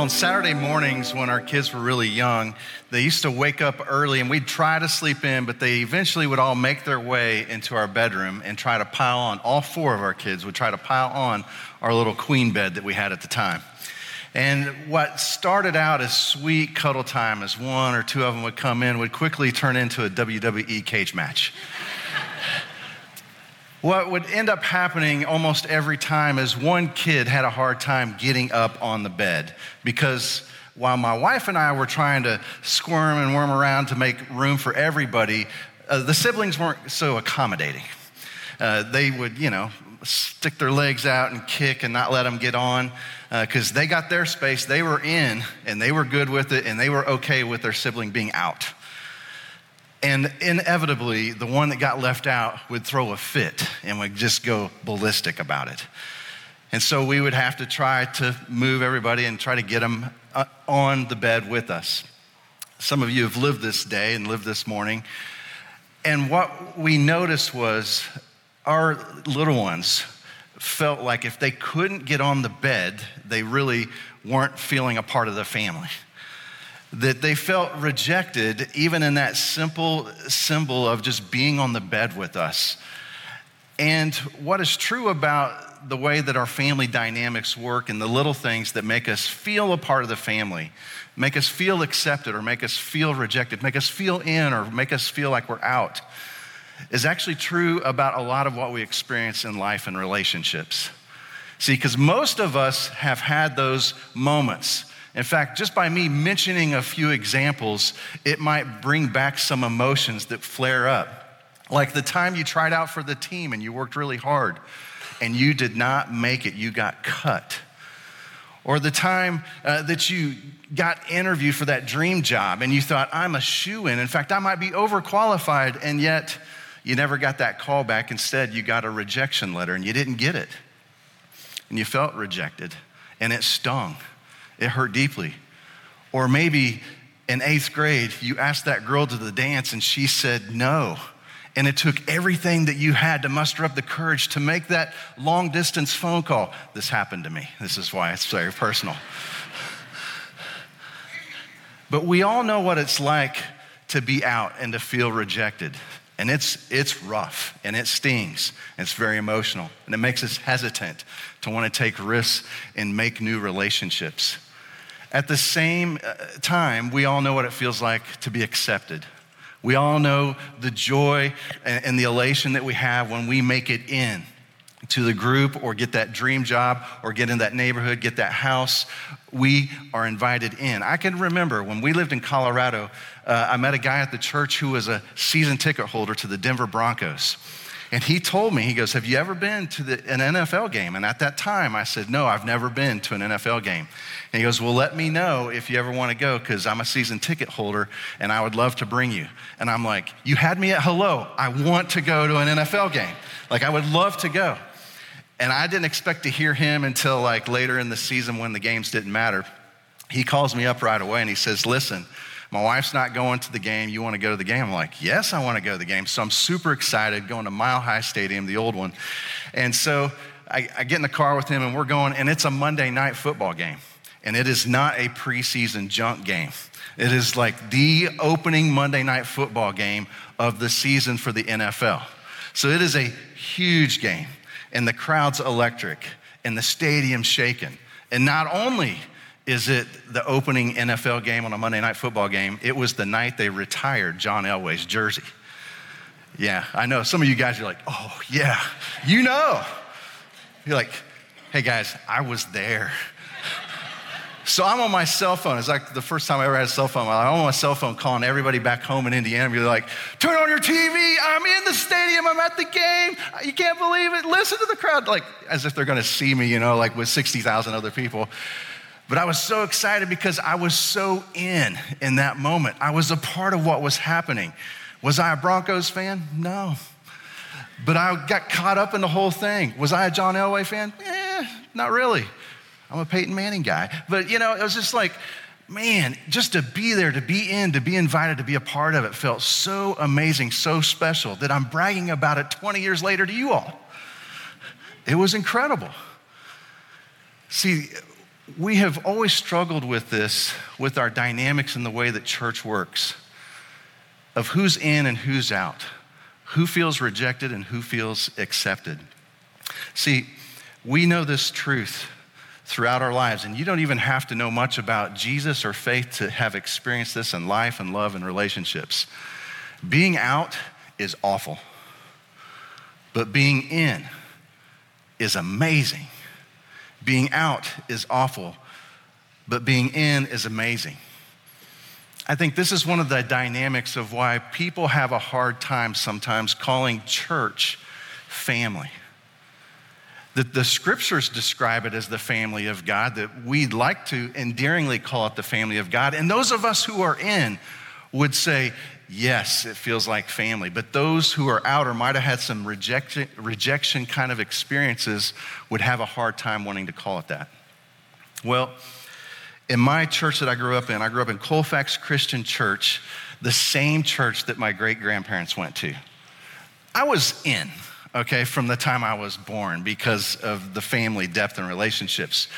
Well, on Saturday mornings when our kids were really young, they used to wake up early and we'd try to sleep in, but they eventually would all make their way into our bedroom and try to pile on. All four of our kids would try to pile on our little queen bed that we had at the time. And what started out as sweet cuddle time as one or two of them would come in would quickly turn into a WWE cage match. What would end up happening almost every time is one kid had a hard time getting up on the bed because while my wife and I were trying to squirm and worm around to make room for everybody, uh, the siblings weren't so accommodating. Uh, they would, you know, stick their legs out and kick and not let them get on because uh, they got their space. They were in and they were good with it and they were okay with their sibling being out. And inevitably, the one that got left out would throw a fit and would just go ballistic about it. And so we would have to try to move everybody and try to get them uh, on the bed with us. Some of you have lived this day and lived this morning. And what we noticed was our little ones felt like if they couldn't get on the bed, they really weren't feeling a part of the family that they felt rejected even in that simple symbol of just being on the bed with us. And what is true about the way that our family dynamics work and the little things that make us feel a part of the family, make us feel accepted or make us feel rejected, make us feel in or make us feel like we're out, is actually true about a lot of what we experience in life and relationships. See, because most of us have had those moments in fact, just by me mentioning a few examples, it might bring back some emotions that flare up. Like the time you tried out for the team and you worked really hard and you did not make it, you got cut. Or the time uh, that you got interviewed for that dream job and you thought, I'm a shoe in. In fact, I might be overqualified, and yet you never got that call back. Instead, you got a rejection letter and you didn't get it. And you felt rejected and it stung. It hurt deeply. Or maybe in eighth grade, you asked that girl to the dance and she said no. And it took everything that you had to muster up the courage to make that long distance phone call. This happened to me. This is why it's very personal. But we all know what it's like to be out and to feel rejected. And it's, it's rough and it stings. And it's very emotional. And it makes us hesitant to want to take risks and make new relationships. At the same uh, time, we all know what it feels like to be accepted. We all know the joy and the elation that we have when we make it in to the group or get that dream job or get in that neighborhood, get that house. We are invited in. I can remember when we lived in Colorado, uh, I met a guy at the church who was a season ticket holder to the Denver Broncos. And he told me, he goes, Have you ever been to the, an NFL game? And at that time, I said, No, I've never been to an NFL game. And he goes, Well, let me know if you ever want to go because I'm a season ticket holder and I would love to bring you. And I'm like, You had me at hello. I want to go to an NFL game. Like, I would love to go. And I didn't expect to hear him until like later in the season when the games didn't matter. He calls me up right away and he says, Listen, my wife's not going to the game. You want to go to the game? I'm like, yes, I want to go to the game. So I'm super excited going to Mile High Stadium, the old one. And so I, I get in the car with him and we're going, and it's a Monday night football game. And it is not a preseason junk game. It is like the opening Monday night football game of the season for the NFL. So it is a huge game, and the crowd's electric, and the stadium's shaking. And not only is it the opening NFL game on a Monday night football game? It was the night they retired John Elway's jersey. Yeah, I know. Some of you guys are like, oh, yeah, you know. You're like, hey guys, I was there. So I'm on my cell phone. It's like the first time I ever had a cell phone. I'm on my cell phone calling everybody back home in Indiana. You're like, turn on your TV. I'm in the stadium. I'm at the game. You can't believe it. Listen to the crowd. Like, as if they're going to see me, you know, like with 60,000 other people. But I was so excited because I was so in in that moment. I was a part of what was happening. Was I a Broncos fan? No. But I got caught up in the whole thing. Was I a John Elway fan? Eh, not really. I'm a Peyton Manning guy. But you know, it was just like, man, just to be there, to be in, to be invited, to be a part of it felt so amazing, so special that I'm bragging about it 20 years later to you all. It was incredible. See, we have always struggled with this, with our dynamics and the way that church works of who's in and who's out, who feels rejected and who feels accepted. See, we know this truth throughout our lives, and you don't even have to know much about Jesus or faith to have experienced this in life and love and relationships. Being out is awful, but being in is amazing. Being out is awful, but being in is amazing. I think this is one of the dynamics of why people have a hard time sometimes calling church family. That the scriptures describe it as the family of God, that we'd like to endearingly call it the family of God. And those of us who are in would say, yes, it feels like family. But those who are out or might have had some rejection, rejection kind of experiences would have a hard time wanting to call it that. Well, in my church that I grew up in, I grew up in Colfax Christian Church, the same church that my great grandparents went to. I was in, okay, from the time I was born because of the family depth and relationships.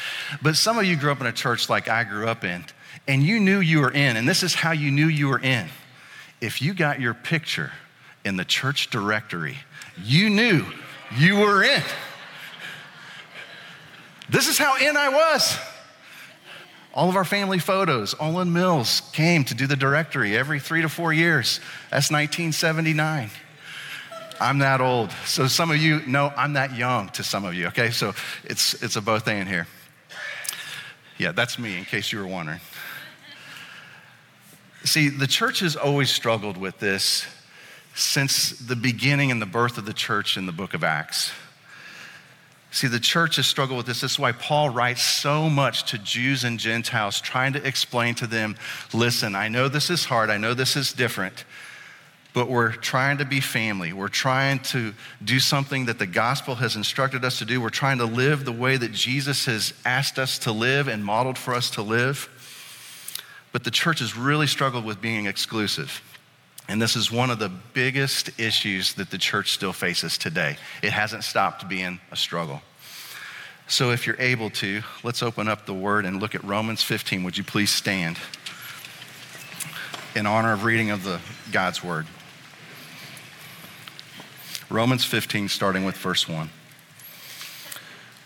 But some of you grew up in a church like I grew up in, and you knew you were in, and this is how you knew you were in if you got your picture in the church directory, you knew you were in. This is how in I was. All of our family photos, Olan Mills came to do the directory every three to four years. That's 1979. I'm that old. So some of you know I'm that young to some of you, okay? So it's, it's a both in here. Yeah, that's me, in case you were wondering. See, the church has always struggled with this since the beginning and the birth of the church in the book of Acts. See, the church has struggled with this. This is why Paul writes so much to Jews and Gentiles, trying to explain to them listen, I know this is hard, I know this is different, but we're trying to be family. We're trying to do something that the gospel has instructed us to do. We're trying to live the way that Jesus has asked us to live and modeled for us to live. But the church has really struggled with being exclusive. And this is one of the biggest issues that the church still faces today. It hasn't stopped being a struggle. So, if you're able to, let's open up the word and look at Romans 15. Would you please stand in honor of reading of the God's word? Romans 15, starting with verse 1.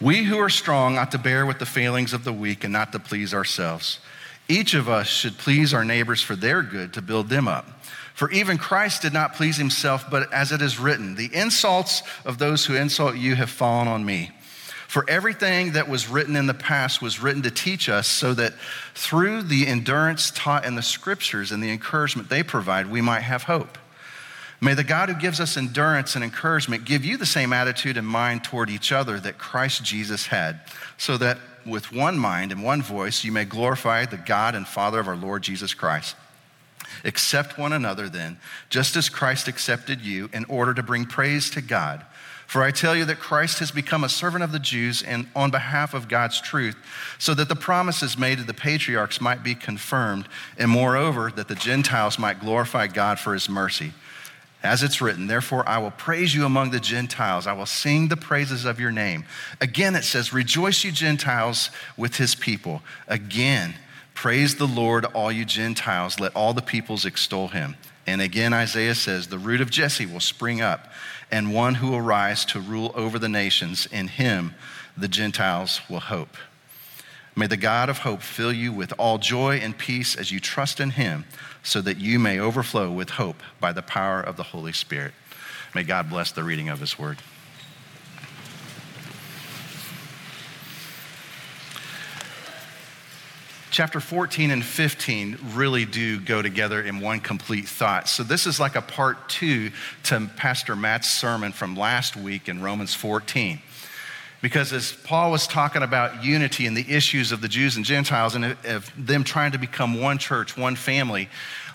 We who are strong ought to bear with the failings of the weak and not to please ourselves. Each of us should please our neighbors for their good to build them up. For even Christ did not please himself, but as it is written, the insults of those who insult you have fallen on me. For everything that was written in the past was written to teach us, so that through the endurance taught in the scriptures and the encouragement they provide, we might have hope. May the God who gives us endurance and encouragement give you the same attitude and mind toward each other that Christ Jesus had, so that with one mind and one voice you may glorify the God and Father of our Lord Jesus Christ. Accept one another then, just as Christ accepted you, in order to bring praise to God. For I tell you that Christ has become a servant of the Jews and on behalf of God's truth, so that the promises made to the patriarchs might be confirmed, and moreover, that the Gentiles might glorify God for his mercy. As it's written, therefore I will praise you among the Gentiles. I will sing the praises of your name. Again, it says, Rejoice, you Gentiles, with his people. Again, praise the Lord, all you Gentiles. Let all the peoples extol him. And again, Isaiah says, The root of Jesse will spring up, and one who will rise to rule over the nations. In him, the Gentiles will hope. May the God of hope fill you with all joy and peace as you trust in him so that you may overflow with hope by the power of the Holy Spirit. May God bless the reading of His word. Chapter 14 and 15 really do go together in one complete thought. So, this is like a part two to Pastor Matt's sermon from last week in Romans 14. Because as Paul was talking about unity and the issues of the Jews and Gentiles and of them trying to become one church, one family,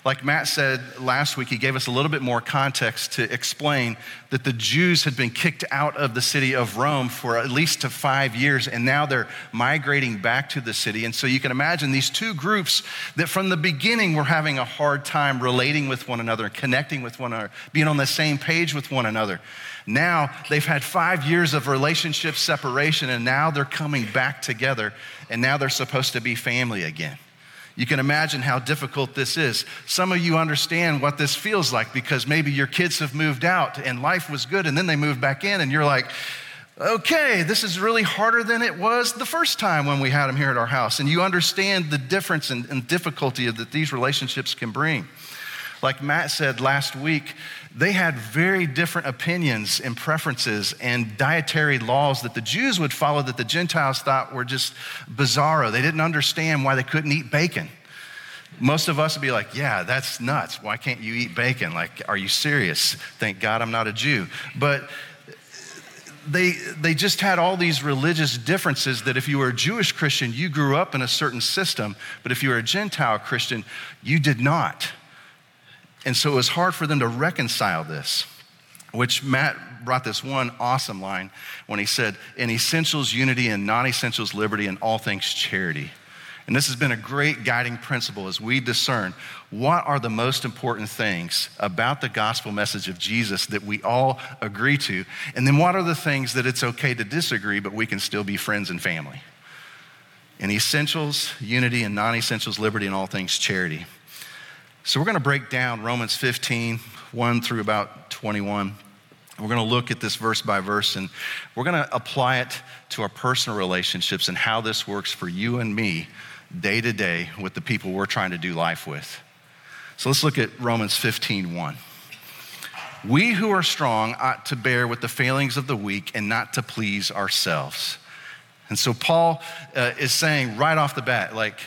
like Matt said last week, he gave us a little bit more context to explain that the Jews had been kicked out of the city of Rome for at least five years, and now they're migrating back to the city. And so you can imagine these two groups that from the beginning were having a hard time relating with one another, connecting with one another, being on the same page with one another. Now they've had five years of relationship separation, and now they're coming back together, and now they're supposed to be family again. You can imagine how difficult this is. Some of you understand what this feels like because maybe your kids have moved out and life was good, and then they moved back in, and you're like, okay, this is really harder than it was the first time when we had them here at our house. And you understand the difference and, difficulty that these relationships can bring. Like Matt said last week, they had very different opinions and preferences and dietary laws that the Jews would follow that the Gentiles thought were just bizarro. They didn't understand why they couldn't eat bacon. Most of us would be like, yeah, that's nuts. Why can't you eat bacon? Like, are you serious? Thank God I'm not a Jew. But they, they just had all these religious differences that if you were a Jewish Christian, you grew up in a certain system, but if you were a Gentile Christian, you did not. And so it was hard for them to reconcile this, which Matt brought this one awesome line when he said, In essentials, unity, and non essentials, liberty, and all things, charity. And this has been a great guiding principle as we discern what are the most important things about the gospel message of Jesus that we all agree to, and then what are the things that it's okay to disagree, but we can still be friends and family. In essentials, unity, and non essentials, liberty, and all things, charity. So we're going to break down Romans 15, 1 through about 21. We're going to look at this verse by verse and we're going to apply it to our personal relationships and how this works for you and me day to day with the people we're trying to do life with. So let's look at Romans 15, 1. We who are strong ought to bear with the failings of the weak and not to please ourselves. And so Paul uh, is saying right off the bat, like,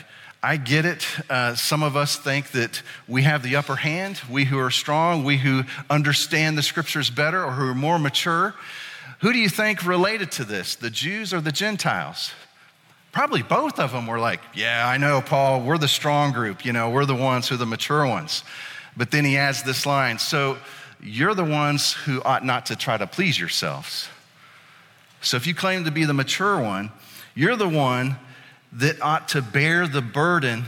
I get it. Uh, some of us think that we have the upper hand, we who are strong, we who understand the scriptures better or who are more mature. Who do you think related to this, the Jews or the Gentiles? Probably both of them were like, Yeah, I know, Paul, we're the strong group. You know, we're the ones who are the mature ones. But then he adds this line So you're the ones who ought not to try to please yourselves. So if you claim to be the mature one, you're the one that ought to bear the burden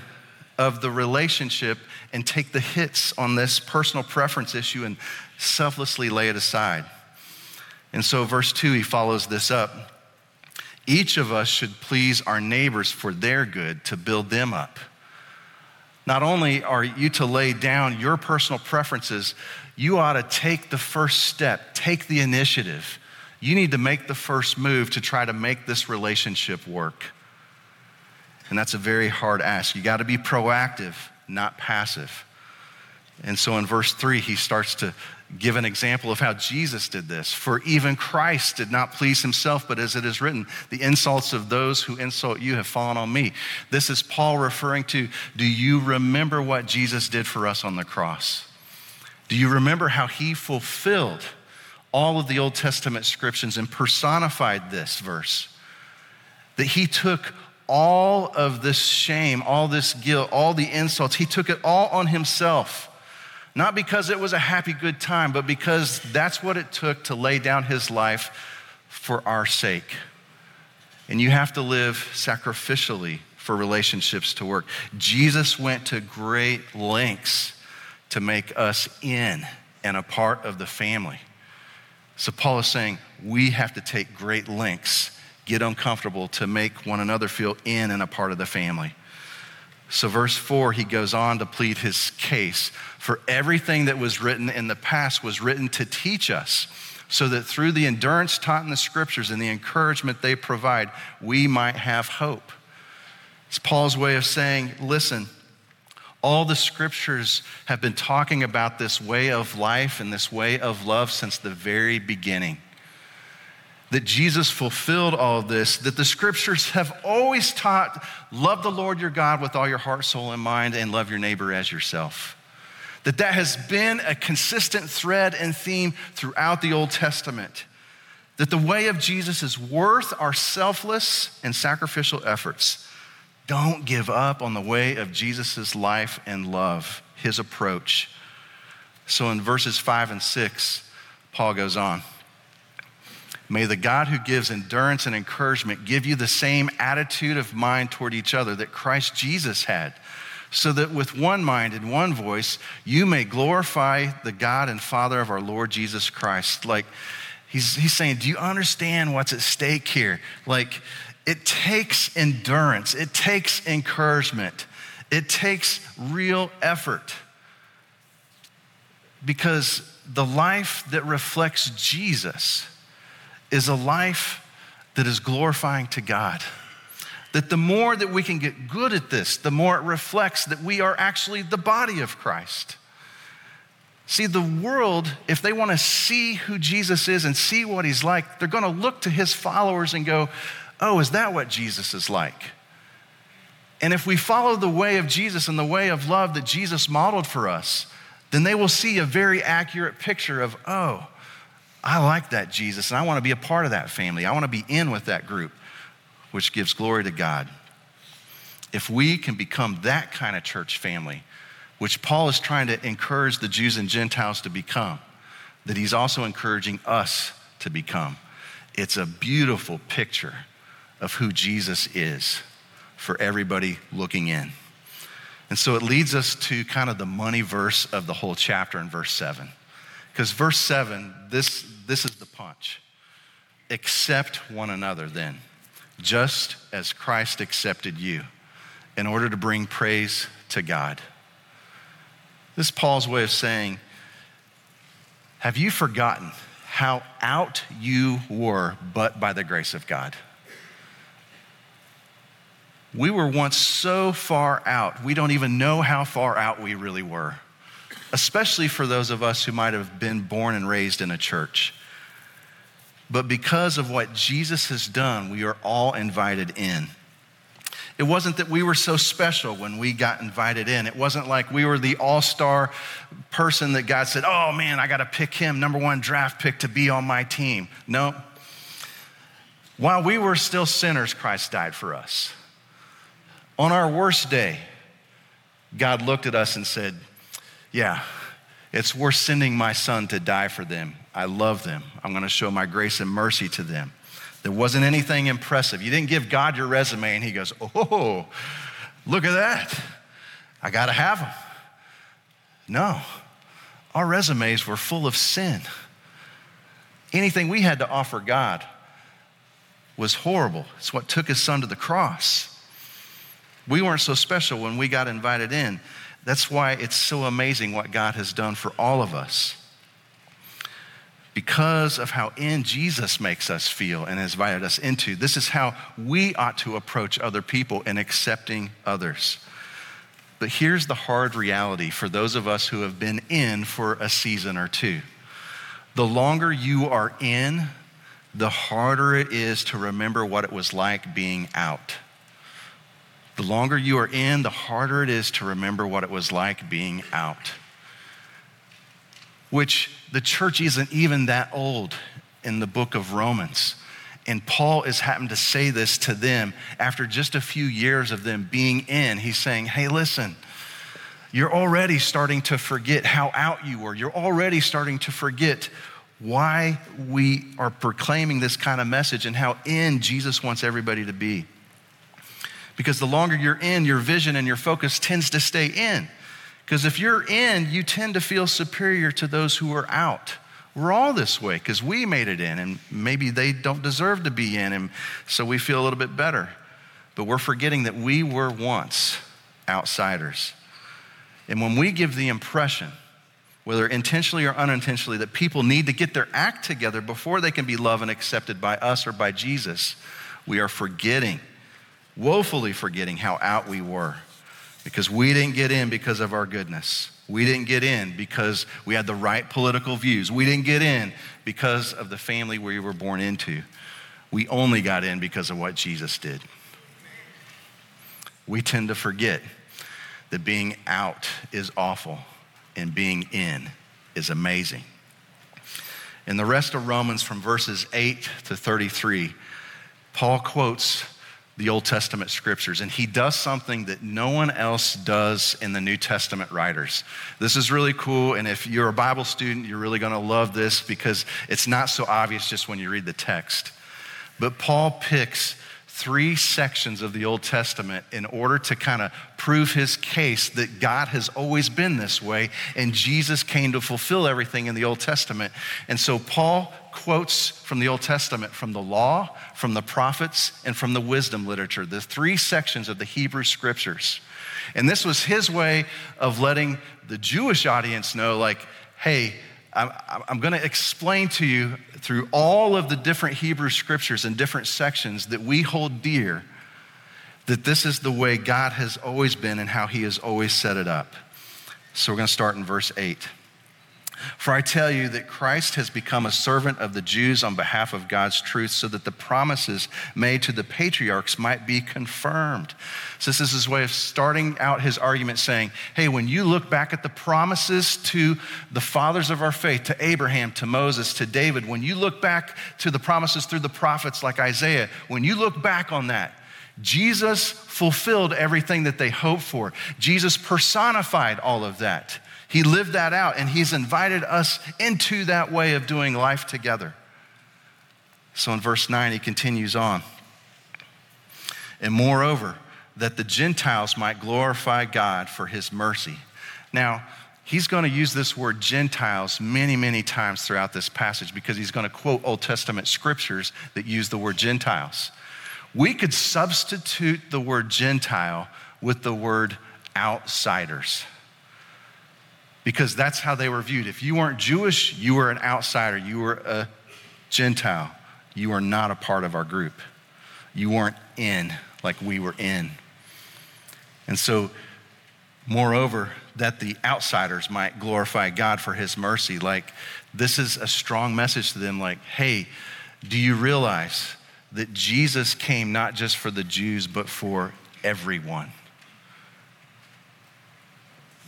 of the relationship and take the hits on this personal preference issue and selflessly lay it aside. And so, verse 2, he follows this up. Each of us should please our neighbors for their good to build them up. Not only are you to lay down your personal preferences, you ought to take the first step, take the initiative. You need to make the first move to try to make this relationship work. And that's a very hard ask. You got to be proactive, not passive. And so in verse 3, he starts to give an example of how Jesus did this. For even Christ did not please himself, but as it is written, the insults of those who insult you have fallen on me. This is Paul referring to do you remember what Jesus did for us on the cross? Do you remember how he fulfilled all of the Old Testament scriptures and personified this verse? That he took all of this shame, all this guilt, all the insults, he took it all on himself. Not because it was a happy, good time, but because that's what it took to lay down his life for our sake. And you have to live sacrificially for relationships to work. Jesus went to great lengths to make us in and a part of the family. So Paul is saying we have to take great lengths get uncomfortable to make one another feel in and a part of the family. So, verse 4, he goes on to plead his case. For everything that was written in the past was written to teach us, so that through the endurance taught in the scriptures and the encouragement they provide, we might have hope. It's Paul's way of saying, listen, all the scriptures have been talking about this way of life and this way of love since the very beginning that Jesus fulfilled all this, that the scriptures have always taught love the Lord your God with all your heart, soul, and mind, and love your neighbor as yourself. That that has been a consistent thread and theme throughout the Old Testament. That the way of Jesus is worth our selfless and sacrificial efforts. Don't give up on the way of Jesus' life and love, his approach. So in verses five and six, Paul goes on. May the God who gives endurance and encouragement give you the same attitude of mind toward each other that Christ Jesus had, so that with one mind and one voice, you may glorify the God and Father of our Lord Jesus Christ. Like, He's, he's saying, Do you understand what's at stake here? Like, it takes endurance, it takes encouragement, it takes real effort. Because the life that reflects Jesus is a life that is glorifying to God. That the more that we can get good at this, the more it reflects that we are actually the body of Christ. See, the world, if they want to see who Jesus is and see what he's like, they're going to look to his followers and go, oh, is that what Jesus is like? And if we follow the way of Jesus and the way of love that Jesus modeled for us, then they will see a very accurate picture of, oh, I like that Jesus, and I want to be a part of that family. I want to be in with that group, which gives glory to God. If we can become that kind of church family, which Paul is trying to encourage the Jews and Gentiles to become, that he's also encouraging us to become. It's a beautiful picture of who Jesus is for everybody looking in. And so it leads us to kind of the money verse of the whole chapter in verse 7. Because verse 7, this, this is the punch. Accept one another then, just as Christ accepted you, in order to bring praise to God. This is Paul's way of saying, Have you forgotten how out you were but by the grace of God? We were once so far out, we don't even know how far out we really were, especially for those of us who might have been born and raised in a church. But because of what Jesus has done, we are all invited in. It wasn't that we were so special when we got invited in. It wasn't like we were the all star person that God said, oh man, I got to pick him, number one draft pick to be on my team. No. While we were still sinners, Christ died for us. On our worst day, God looked at us and said, Yeah, it's worth sending my son to die for them. I love them. I'm going to show my grace and mercy to them. There wasn't anything impressive. You didn't give God your resume and he goes, Oh, look at that. I got to have them. No, our resumes were full of sin. Anything we had to offer God was horrible. It's what took his son to the cross. We weren't so special when we got invited in. That's why it's so amazing what God has done for all of us because of how in Jesus makes us feel and has invited us into. This is how we ought to approach other people in accepting others. But here's the hard reality for those of us who have been in for a season or two. The longer you are in, the harder it is to remember what it was like being out. The longer you are in, the harder it is to remember what it was like being out which the church isn't even that old in the book of Romans. And Paul is having to say this to them after just a few years of them being in. He's saying, hey, listen, you're already starting to forget how out you were. You're already starting to forget why we are proclaiming this kind of message and how in Jesus wants everybody to be. Because the longer you're in, your vision and your focus tends to stay in. Because if you're in, you tend to feel superior to those who are out. We're all this way because we made it in, and maybe they don't deserve to be in, and so we feel a little bit better. But we're forgetting that we were once outsiders. And when we give the impression, whether intentionally or unintentionally, that people need to get their act together before they can be loved and accepted by us or by Jesus, we are forgetting, woefully forgetting how out we were because we didn't get in because of our goodness. We didn't get in because we had the right political views. We didn't get in because of the family we were born into. We only got in because of what Jesus did. We tend to forget that being out is awful and being in is amazing. In the rest of Romans, from verses 8 to 33, Paul quotes the Old Testament scriptures, and he does something that no one else does in the New Testament writers. This is really cool, and if you're a Bible student, you're really gonna love this because it's not so obvious just when you read the text. But Paul picks three sections of the Old Testament in order to kind of prove his case that God has always been this way and Jesus came to fulfill everything in the Old Testament. And so Paul quotes from the Old Testament from the law, from the prophets, and from the wisdom literature, the three sections of the Hebrew scriptures. And this was his way of letting the Jewish audience know, like, hey, I'm, I'm going to explain to you through all of the different Hebrew scriptures and different sections that we hold dear that this is the way God has always been and how he has always set it up. So we're going to start in verse 8. For I tell you that Christ has become a servant of the Jews on behalf of God's truth, so that the promises made to the patriarchs might be confirmed. So, this is his way of starting out his argument saying, Hey, when you look back at the promises to the fathers of our faith, to Abraham, to Moses, to David, when you look back to the promises through the prophets like Isaiah, when you look back on that, Jesus fulfilled everything that they hoped for. Jesus personified all of that. He lived that out, and He's invited us into that way of doing life together. So in verse 9, He continues on. And moreover, that the Gentiles might glorify God for His mercy. Now, He's going to use this word Gentiles many, many times throughout this passage because he's going to quote Old Testament scriptures that use the word Gentiles. We could substitute the word Gentile with the word outsiders because that's how they were viewed. If you weren't Jewish, you were an outsider, you were a Gentile, you are not a part of our group. You weren't in like we were in. And so, moreover, that the outsiders might glorify God for his mercy. Like, this is a strong message to them like, hey, do you realize that Jesus came not just for the Jews, but for everyone?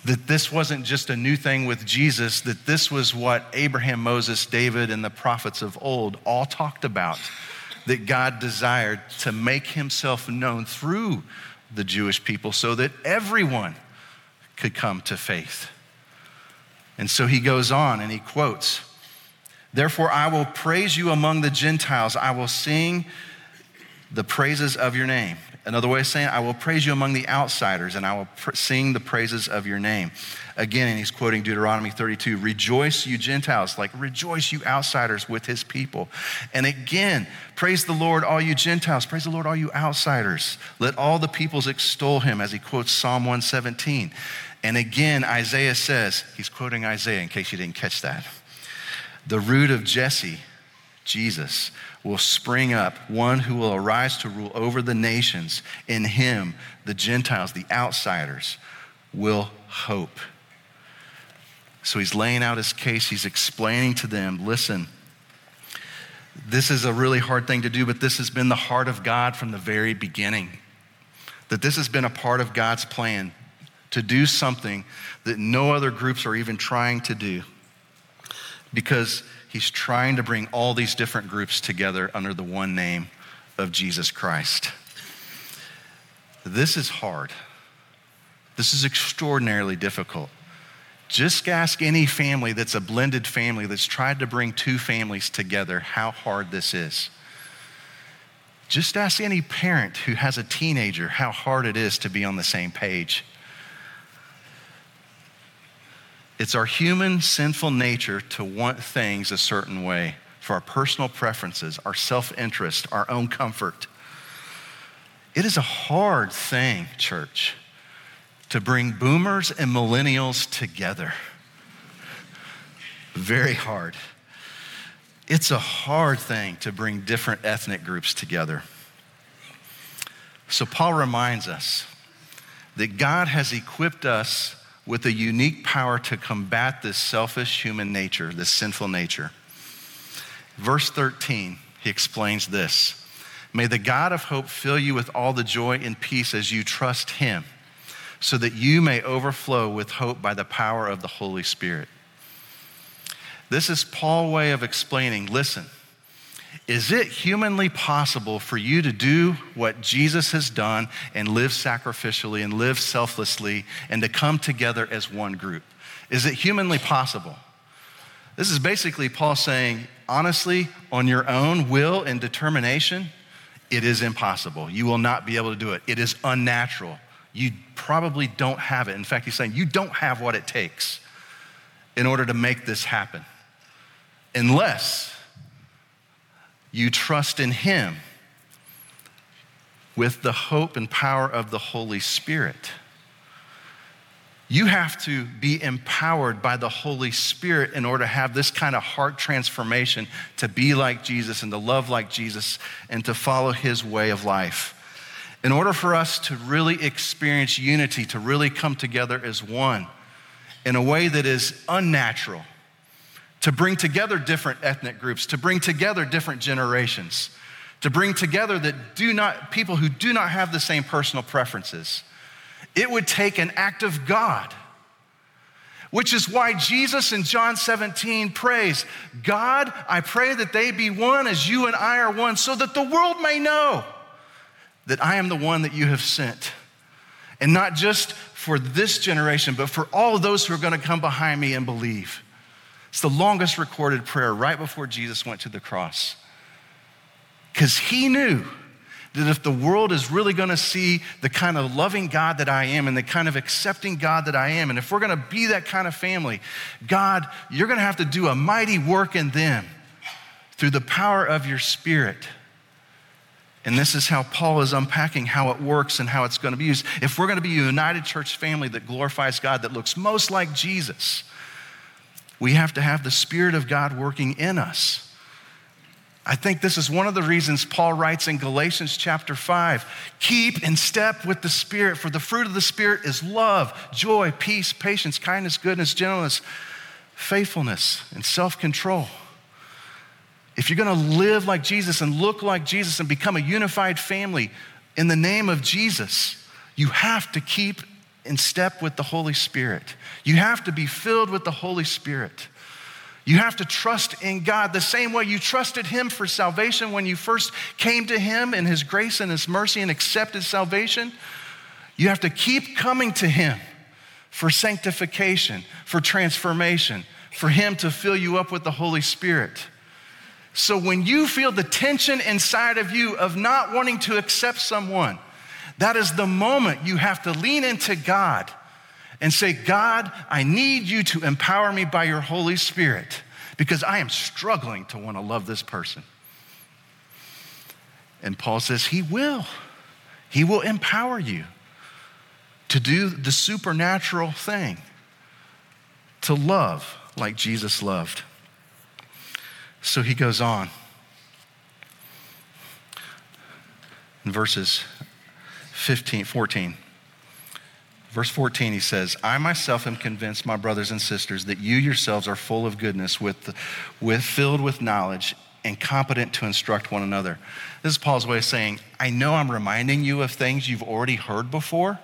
That this wasn't just a new thing with Jesus, that this was what Abraham, Moses, David, and the prophets of old all talked about. That God desired to make himself known through the Jewish people so that everyone could come to faith. And so he goes on and he quotes, Therefore, I will praise you among the Gentiles, I will sing the praises of your name. Another way of saying, I will praise you among the outsiders, and I will pr- sing the praises of your name. Again, and he's quoting Deuteronomy 32 Rejoice, you Gentiles, like rejoice, you outsiders, with his people. And again, praise the Lord, all you Gentiles. Praise the Lord, all you outsiders. Let all the peoples extol him, as he quotes Psalm 117. And again, Isaiah says, he's quoting Isaiah in case you didn't catch that. The root of Jesse, Jesus, will spring up, one who will arise to rule over the nations. In him, the Gentiles, the outsiders, will hope. So he's laying out his case. He's explaining to them listen, this is a really hard thing to do, but this has been the heart of God from the very beginning. That this has been a part of God's plan to do something that no other groups are even trying to do. Because he's trying to bring all these different groups together under the one name of Jesus Christ. This is hard. This is extraordinarily difficult. Just ask any family that's a blended family that's tried to bring two families together how hard this is. Just ask any parent who has a teenager how hard it is to be on the same page. It's our human sinful nature to want things a certain way for our personal preferences, our self interest, our own comfort. It is a hard thing, church, to bring boomers and millennials together. Very hard. It's a hard thing to bring different ethnic groups together. So, Paul reminds us that God has equipped us with a unique power to combat this selfish human nature, this sinful nature. Verse 13, he explains this May the God of hope fill you with all the joy and peace as you trust him, so that you may overflow with hope by the power of the Holy Spirit. This is Paul's way of explaining listen, is it humanly possible for you to do what Jesus has done and live sacrificially and live selflessly and to come together as one group? Is it humanly possible? This is basically Paul saying, honestly, on your own will and determination, it is impossible. You will not be able to do it. It is unnatural. You probably don't have it. In fact, he's saying you don't have what it takes in order to make this happen. Unless you trust in Him with the hope and power of the Holy Spirit. You have to be empowered by the Holy Spirit in order to have this kind of heart transformation to be like Jesus and to love like Jesus and to follow His way of life. In order for us to really experience unity, to really come together as one in a way that is unnatural, to bring together different ethnic groups, to bring together different generations, to bring together that do not people who do not have the same personal preferences. It would take an act of God. Which is why Jesus in John 17 prays, God, I pray that they be one as you and I are one, so that the world may know that I am the one that you have sent. And not just for this generation, but for all those who are going to come behind me and believe. It's the longest recorded prayer right before Jesus went to the cross. Because he knew that if the world is really going to see the kind of loving God that I am and the kind of accepting God that I am, and if we're going to be that kind of family, God, you're going to have to do a mighty work in them through the power of your spirit. And this is how Paul is unpacking how it works and how it's going to be used. If we're going to be a united church family that glorifies God, that looks most like Jesus, we have to have the Spirit of God working in us. I think this is one of the reasons Paul writes in Galatians chapter 5 keep in step with the Spirit, for the fruit of the Spirit is love, joy, peace, patience, kindness, goodness, gentleness, faithfulness, and self control. If you're gonna live like Jesus and look like Jesus and become a unified family in the name of Jesus, you have to keep in step with the Holy Spirit. You have to be filled with the Holy Spirit. You have to trust in God the same way you trusted Him for salvation when you first came to Him in His grace and His mercy and accepted salvation. You have to keep coming to Him for sanctification, for transformation, for Him to fill you up with the Holy Spirit. So when you feel the tension inside of you of not wanting to accept someone, that is the moment you have to lean into God and say, God, I need you to empower me by your Holy Spirit because I am struggling to want to love this person. And Paul says, He will. He will empower you to do the supernatural thing, to love like Jesus loved. So he goes on. In verses 15, 14. Verse 14, he says, I myself am convinced, my brothers and sisters, that you yourselves are full of goodness, with, with, filled with knowledge, and competent to instruct one another. This is Paul's way of saying, I know I'm reminding you of things you've already heard before,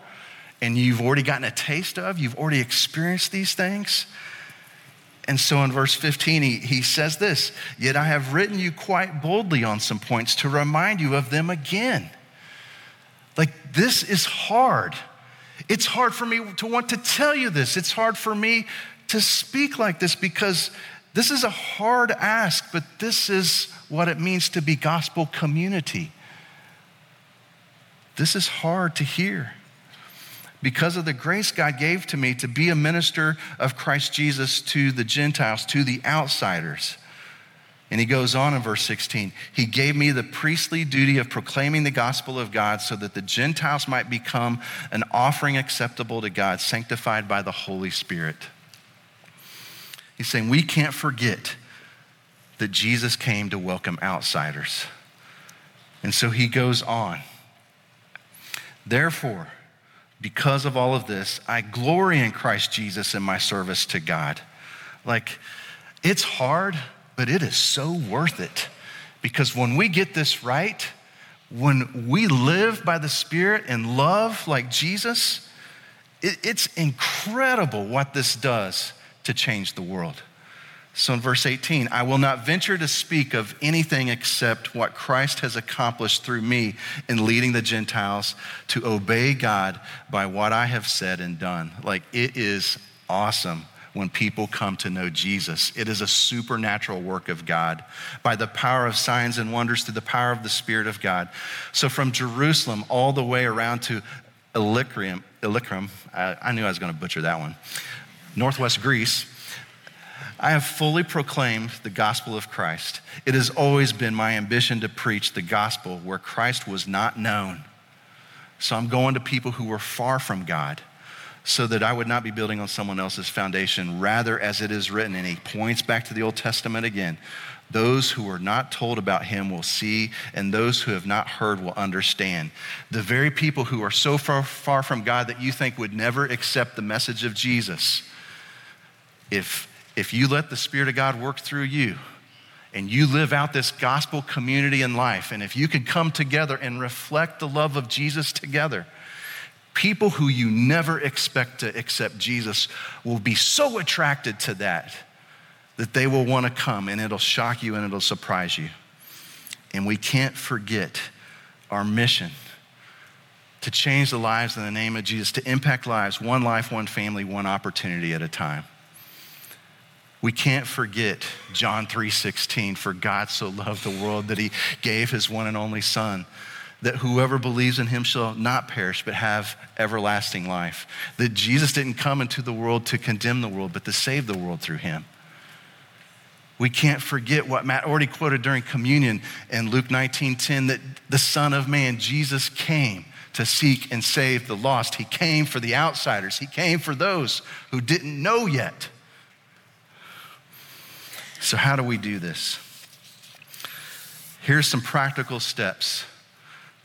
and you've already gotten a taste of, you've already experienced these things. And so in verse 15, he, he says this Yet I have written you quite boldly on some points to remind you of them again. Like, this is hard. It's hard for me to want to tell you this. It's hard for me to speak like this because this is a hard ask, but this is what it means to be gospel community. This is hard to hear because of the grace God gave to me to be a minister of Christ Jesus to the Gentiles, to the outsiders. And he goes on in verse 16 He gave me the priestly duty of proclaiming the gospel of God so that the Gentiles might become an offering acceptable to God, sanctified by the Holy Spirit. He's saying we can't forget that Jesus came to welcome outsiders. And so he goes on. Therefore, because of all of this, I glory in Christ Jesus in my service to God. Like, it's hard, but it is so worth it. Because when we get this right, when we live by the Spirit and love like Jesus, it, it's incredible what this does to change the world. So in verse 18, I will not venture to speak of anything except what Christ has accomplished through me in leading the Gentiles to obey God by what I have said and done. Like it is awesome when people come to know Jesus. It is a supernatural work of God by the power of signs and wonders through the power of the Spirit of God. So from Jerusalem all the way around to Illyricum, Illyricum I, I knew I was going to butcher that one, northwest Greece. I have fully proclaimed the gospel of Christ. It has always been my ambition to preach the gospel where Christ was not known. So I'm going to people who were far from God so that I would not be building on someone else's foundation. Rather, as it is written, and he points back to the Old Testament again those who are not told about him will see, and those who have not heard will understand. The very people who are so far, far from God that you think would never accept the message of Jesus, if, if you let the Spirit of God work through you, and you live out this gospel community in life, and if you can come together and reflect the love of Jesus together, people who you never expect to accept Jesus will be so attracted to that that they will want to come and it'll shock you and it'll surprise you. And we can't forget our mission to change the lives in the name of Jesus, to impact lives, one life, one family, one opportunity at a time. We can't forget John 3:16 for God so loved the world that he gave his one and only son that whoever believes in him shall not perish but have everlasting life. That Jesus didn't come into the world to condemn the world but to save the world through him. We can't forget what Matt already quoted during communion in Luke 19:10 that the Son of Man, Jesus, came to seek and save the lost. He came for the outsiders. He came for those who didn't know yet. So, how do we do this? Here's some practical steps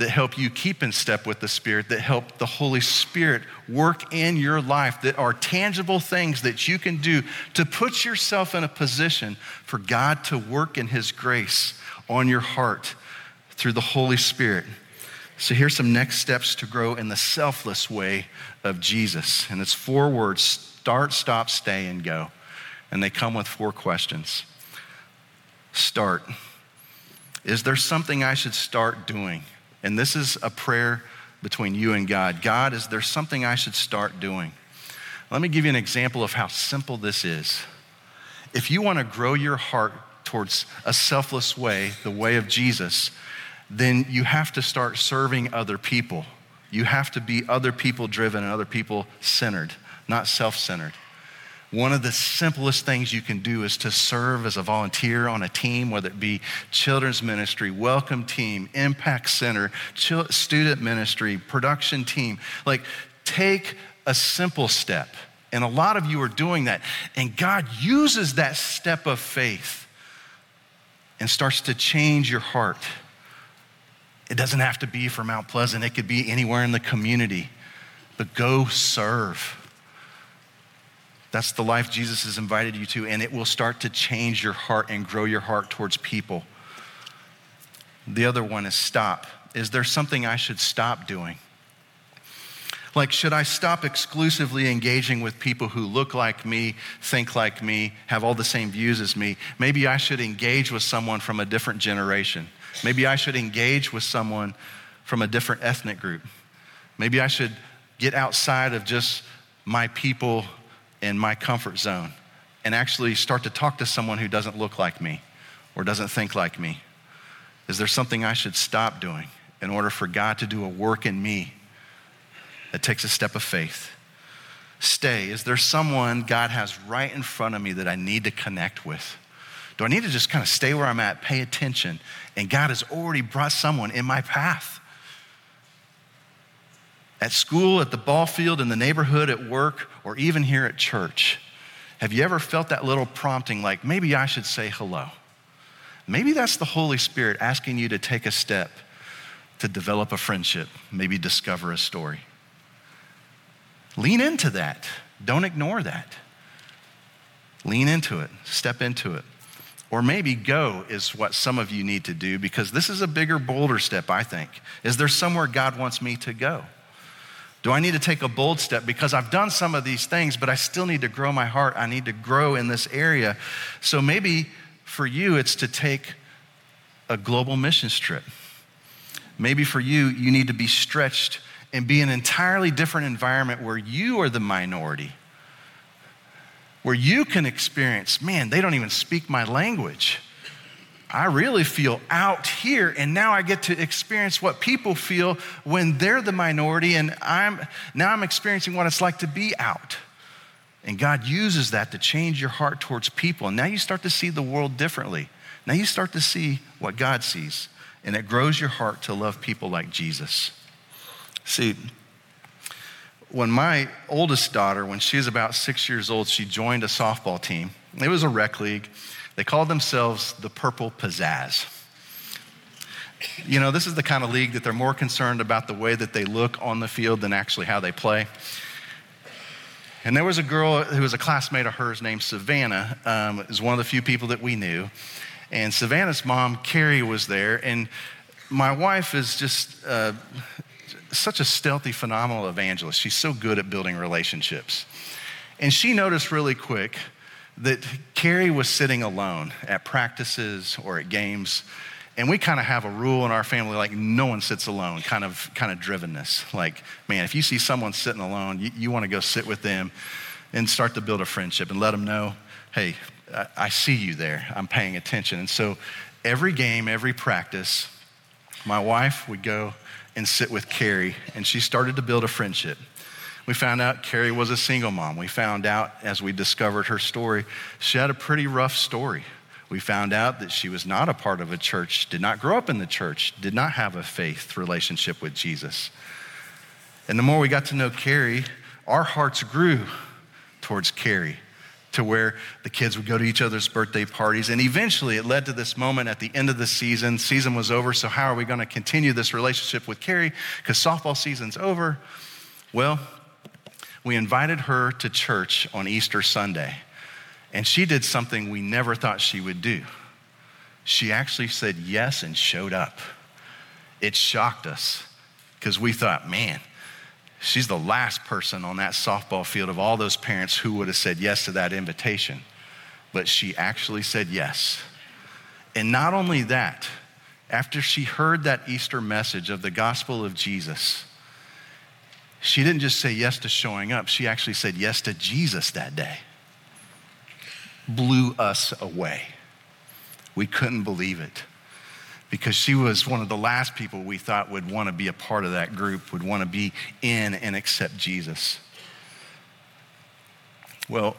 that help you keep in step with the Spirit, that help the Holy Spirit work in your life, that are tangible things that you can do to put yourself in a position for God to work in His grace on your heart through the Holy Spirit. So here's some next steps to grow in the selfless way of Jesus. And it's four words start, stop, stay, and go. And they come with four questions. Start. Is there something I should start doing? And this is a prayer between you and God. God, is there something I should start doing? Let me give you an example of how simple this is. If you want to grow your heart towards a selfless way, the way of Jesus, then you have to start serving other people. You have to be other people driven and other people centered, not self centered. One of the simplest things you can do is to serve as a volunteer on a team, whether it be children's ministry, welcome team, impact center, student ministry, production team. Like, take a simple step. And a lot of you are doing that. And God uses that step of faith and starts to change your heart. It doesn't have to be for Mount Pleasant, it could be anywhere in the community. But go serve. That's the life Jesus has invited you to, and it will start to change your heart and grow your heart towards people. The other one is stop. Is there something I should stop doing? Like, should I stop exclusively engaging with people who look like me, think like me, have all the same views as me? Maybe I should engage with someone from a different generation. Maybe I should engage with someone from a different ethnic group. Maybe I should get outside of just my people in my comfort zone and actually start to talk to someone who doesn't look like me or doesn't think like me? Is there something I should stop doing in order for God to do a work in me that takes a step of faith? Stay. Is there someone God has right in front of me that I need to connect with? Do I need to just kind of stay where I'm at, pay attention? And God has already brought someone in my path at school, at the ball field, in the neighborhood, at work, or even here at church? Have you ever felt that little prompting like, maybe I should say hello? Maybe that's the Holy Spirit asking you to take a step to develop a friendship, maybe discover a story. Lean into that. Don't ignore that. Lean into it, step into it. Or maybe go is what some of you need to do because this is a bigger, bolder step, I think. Is there somewhere God wants me to go? Do I need to take a bold step? Because I've done some of these things, but I still need to grow my heart. I need to grow in this area. So maybe for you, it's to take a global missions trip. Maybe for you, you need to be stretched and be in an entirely different environment where you are the minority, where you can experience, man, they don't even speak my language. I really feel out here, and now I get to experience what people feel when they're the minority, and I'm now I'm experiencing what it's like to be out. And God uses that to change your heart towards people. And now you start to see the world differently. Now you start to see what God sees, and it grows your heart to love people like Jesus. See, when my oldest daughter, when she was about six years old, she joined a softball team. It was a rec league. They called themselves the Purple Pizzazz. You know, this is the kind of league that they're more concerned about the way that they look on the field than actually how they play. And there was a girl who was a classmate of hers named Savannah, um, is one of the few people that we knew. And Savannah's mom, Carrie, was there. And my wife is just uh, such a stealthy, phenomenal evangelist. She's so good at building relationships. And she noticed really quick that Carrie was sitting alone at practices or at games. And we kind of have a rule in our family like no one sits alone, kind of kind of drivenness. Like, man, if you see someone sitting alone, you, you want to go sit with them and start to build a friendship and let them know, hey, I, I see you there. I'm paying attention. And so every game, every practice, my wife would go and sit with Carrie, and she started to build a friendship. We found out Carrie was a single mom. We found out as we discovered her story, she had a pretty rough story. We found out that she was not a part of a church, did not grow up in the church, did not have a faith relationship with Jesus. And the more we got to know Carrie, our hearts grew towards Carrie to where the kids would go to each other's birthday parties. And eventually it led to this moment at the end of the season. Season was over, so how are we going to continue this relationship with Carrie? Because softball season's over. Well, we invited her to church on Easter Sunday, and she did something we never thought she would do. She actually said yes and showed up. It shocked us because we thought, man, she's the last person on that softball field of all those parents who would have said yes to that invitation. But she actually said yes. And not only that, after she heard that Easter message of the gospel of Jesus, she didn't just say yes to showing up, she actually said yes to Jesus that day. Blew us away. We couldn't believe it because she was one of the last people we thought would want to be a part of that group, would want to be in and accept Jesus. Well,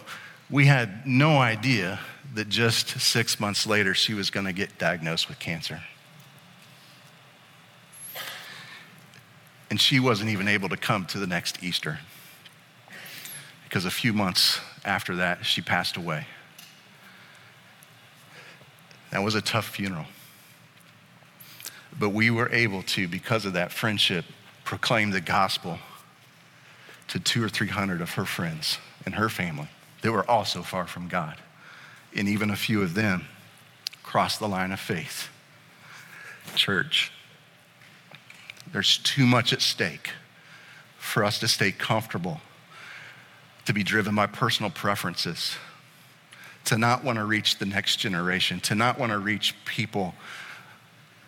we had no idea that just six months later she was going to get diagnosed with cancer. And she wasn't even able to come to the next Easter because a few months after that, she passed away. That was a tough funeral. But we were able to, because of that friendship, proclaim the gospel to two or three hundred of her friends and her family that were also far from God. And even a few of them crossed the line of faith. Church, there's too much at stake for us to stay comfortable, to be driven by personal preferences, to not want to reach the next generation, to not want to reach people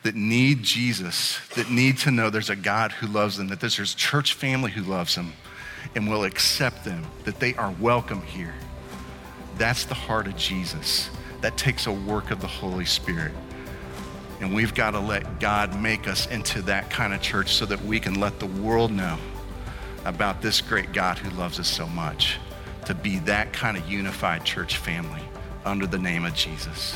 that need Jesus, that need to know there's a God who loves them, that there's a church family who loves them and will accept them, that they are welcome here. That's the heart of Jesus. That takes a work of the Holy Spirit. And we've got to let God make us into that kind of church so that we can let the world know about this great God who loves us so much. To be that kind of unified church family under the name of Jesus.